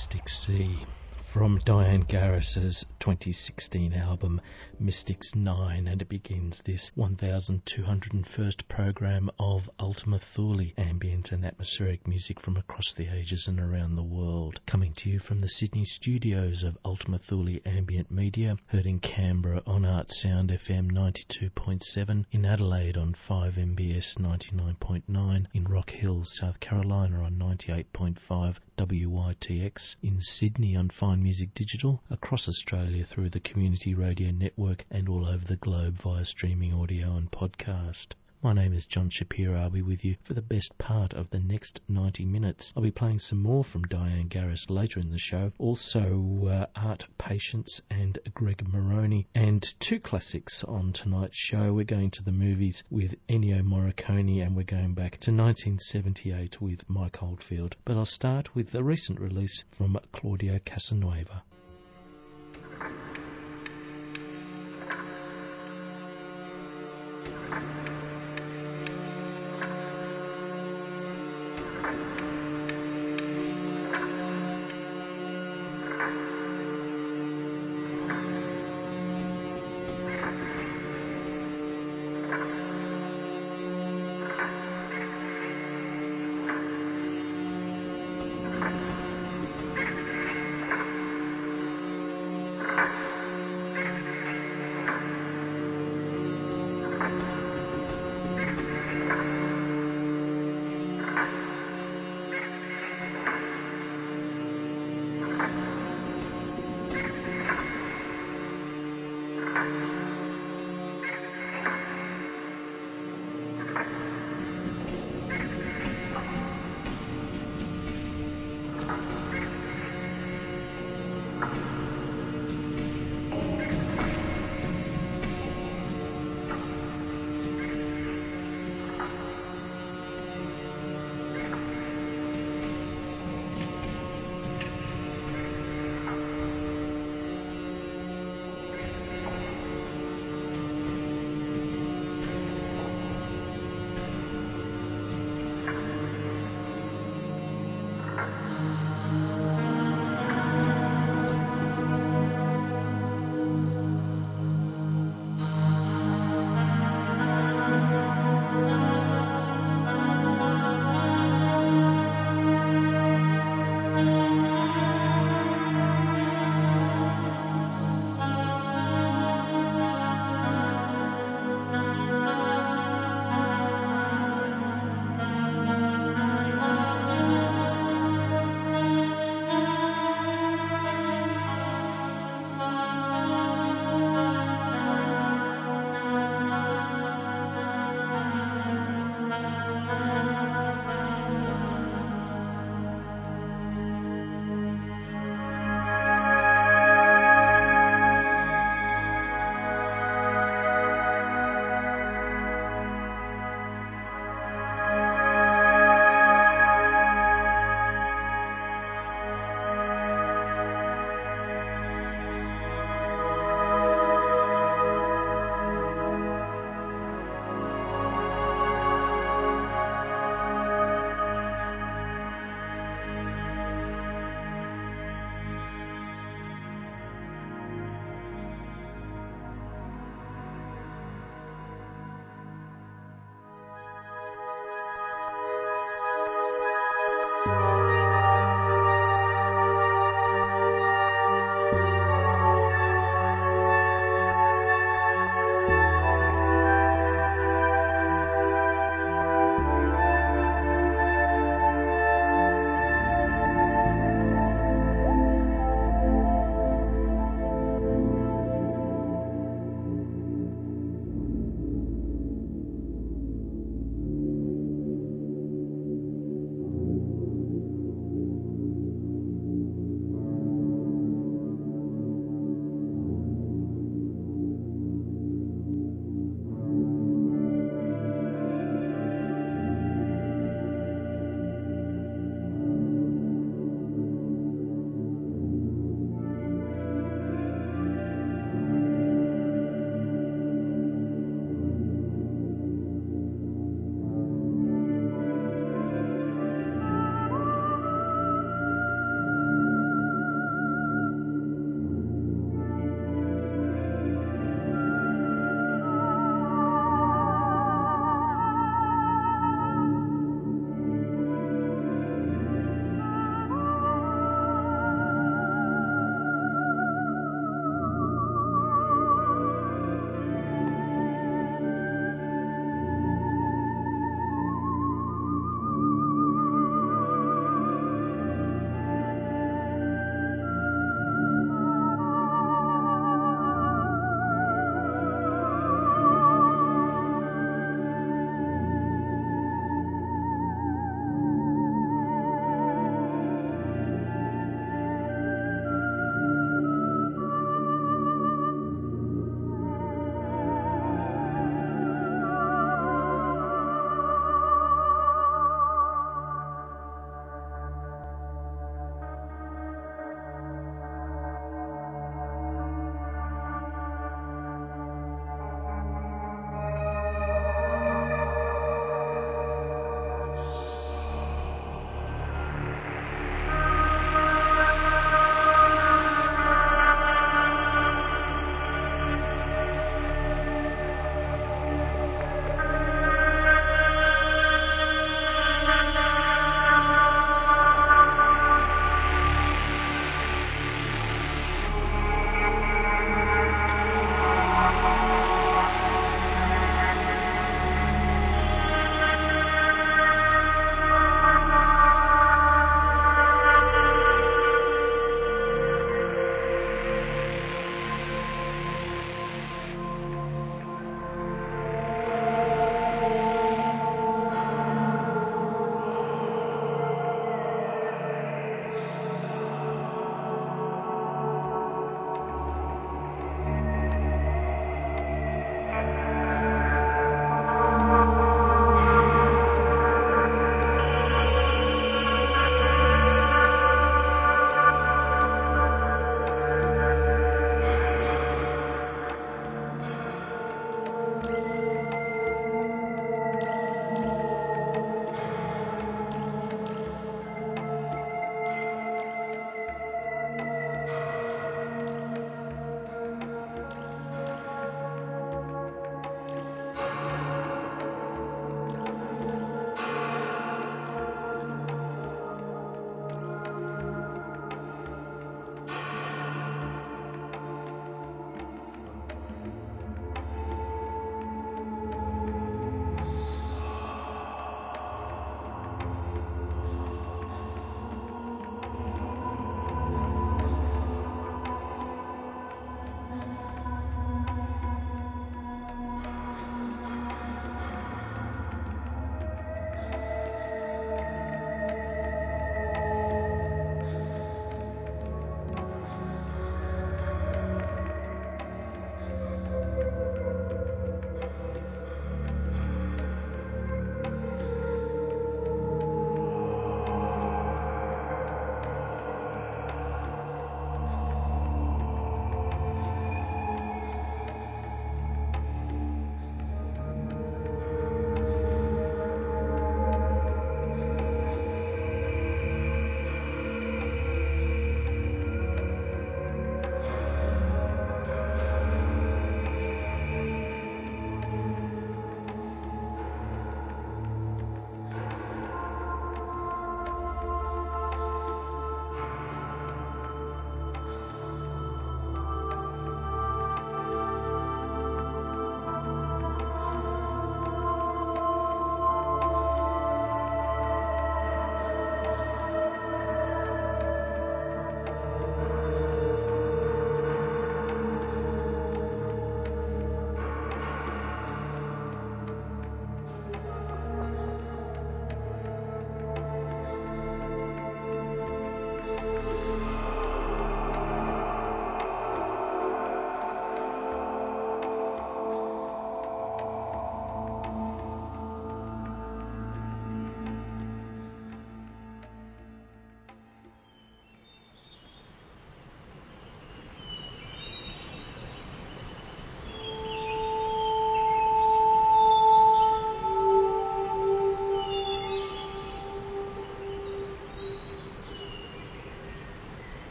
Mystic Sea from Diane Garris's 2016 album Mystics 9 and it begins this 1201st program of Ultima Thule ambient and atmospheric music from across the ages and around the world. Coming to you from the Sydney studios of Ultima Thule Ambient Media heard in Canberra on Art Sound FM 92.7 in Adelaide on 5MBS 99.9 in Rock Hill South Carolina on 98.5 WYTX in Sydney on Fine Music Digital, across Australia through the Community Radio Network and all over the globe via streaming audio and podcast. My name is John Shapiro. I'll be with you for the best part of the next 90 minutes. I'll be playing some more from Diane Garris later in the show. Also, uh, Art Patience and Greg Moroney. And two classics on tonight's show. We're going to the movies with Ennio Morricone and we're going back to 1978 with Mike Oldfield. But I'll start with a recent release from Claudio Casanueva.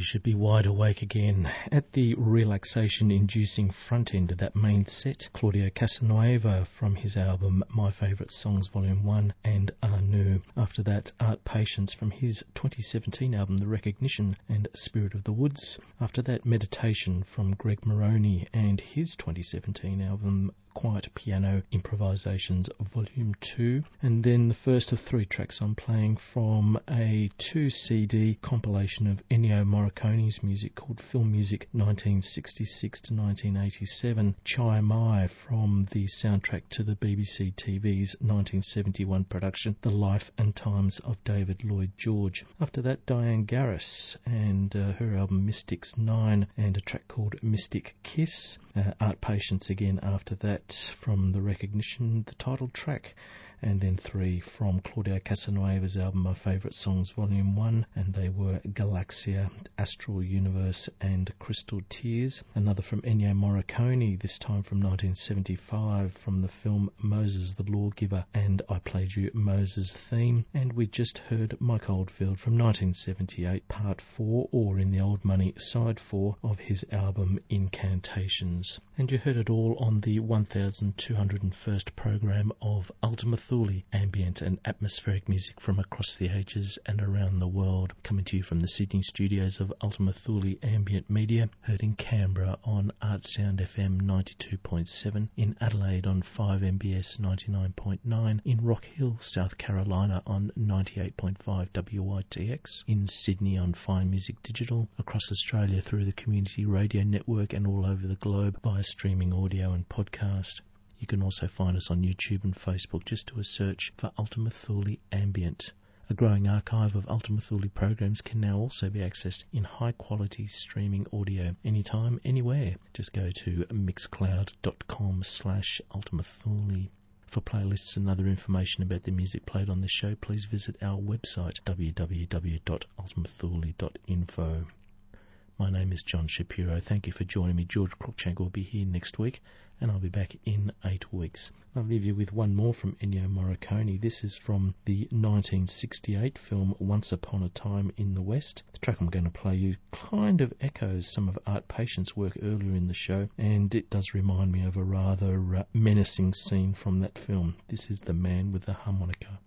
You should be wide awake again. At the relaxation inducing front end of that main set, Claudio Casanueva from his album My Favourite Songs Volume 1 and Anu. After that, Art Patience from his 2017 album The Recognition and Spirit of the Woods. After that, Meditation from Greg Maroney and his 2017 album Quiet Piano Improvisations Volume 2, and then the first of three tracks I'm playing from a 2 CD compilation of Ennio Morricone's music called Film Music 1966 to 1987, Chi Mai from the soundtrack to the BBC TV's 1971 production The Life and Times of David Lloyd George. After that, Diane Garris and uh, her album Mystics 9 and a track called Mystic Kiss. Uh, Art Patience again after that from the recognition, the title track and then three from Claudio Casanueva's album My Favourite Songs Volume 1, and they were Galaxia, Astral Universe, and Crystal Tears. Another from Ennio Morricone, this time from 1975, from the film Moses the Lawgiver, and I Played You Moses' Theme. And we just heard Mike Oldfield from 1978, Part 4, or in the Old Money, Side 4 of his album Incantations. And you heard it all on the 1201st program of Ultima Thule, ambient and atmospheric music from across the ages and around the world, coming to you from the Sydney studios of Ultima Thule Ambient Media, heard in Canberra on Artsound FM 92.7, in Adelaide on 5MBS 99.9, in Rock Hill, South Carolina on 98.5 WITX, in Sydney on Fine Music Digital, across Australia through the Community Radio Network and all over the globe via streaming audio and podcast. You can also find us on YouTube and Facebook. Just do a search for Ultima Thule Ambient. A growing archive of Ultima Thule programs can now also be accessed in high quality streaming audio anytime, anywhere. Just go to mixcloud.com slash Ultima Thule. For playlists and other information about the music played on the show, please visit our website www.ultimathule.info. My name is John Shapiro. Thank you for joining me. George Cruikshank will be here next week, and I'll be back in eight weeks. I'll leave you with one more from Ennio Morricone. This is from the 1968 film Once Upon a Time in the West. The track I'm going to play you kind of echoes some of Art Patience's work earlier in the show, and it does remind me of a rather uh, menacing scene from that film. This is The Man with the Harmonica.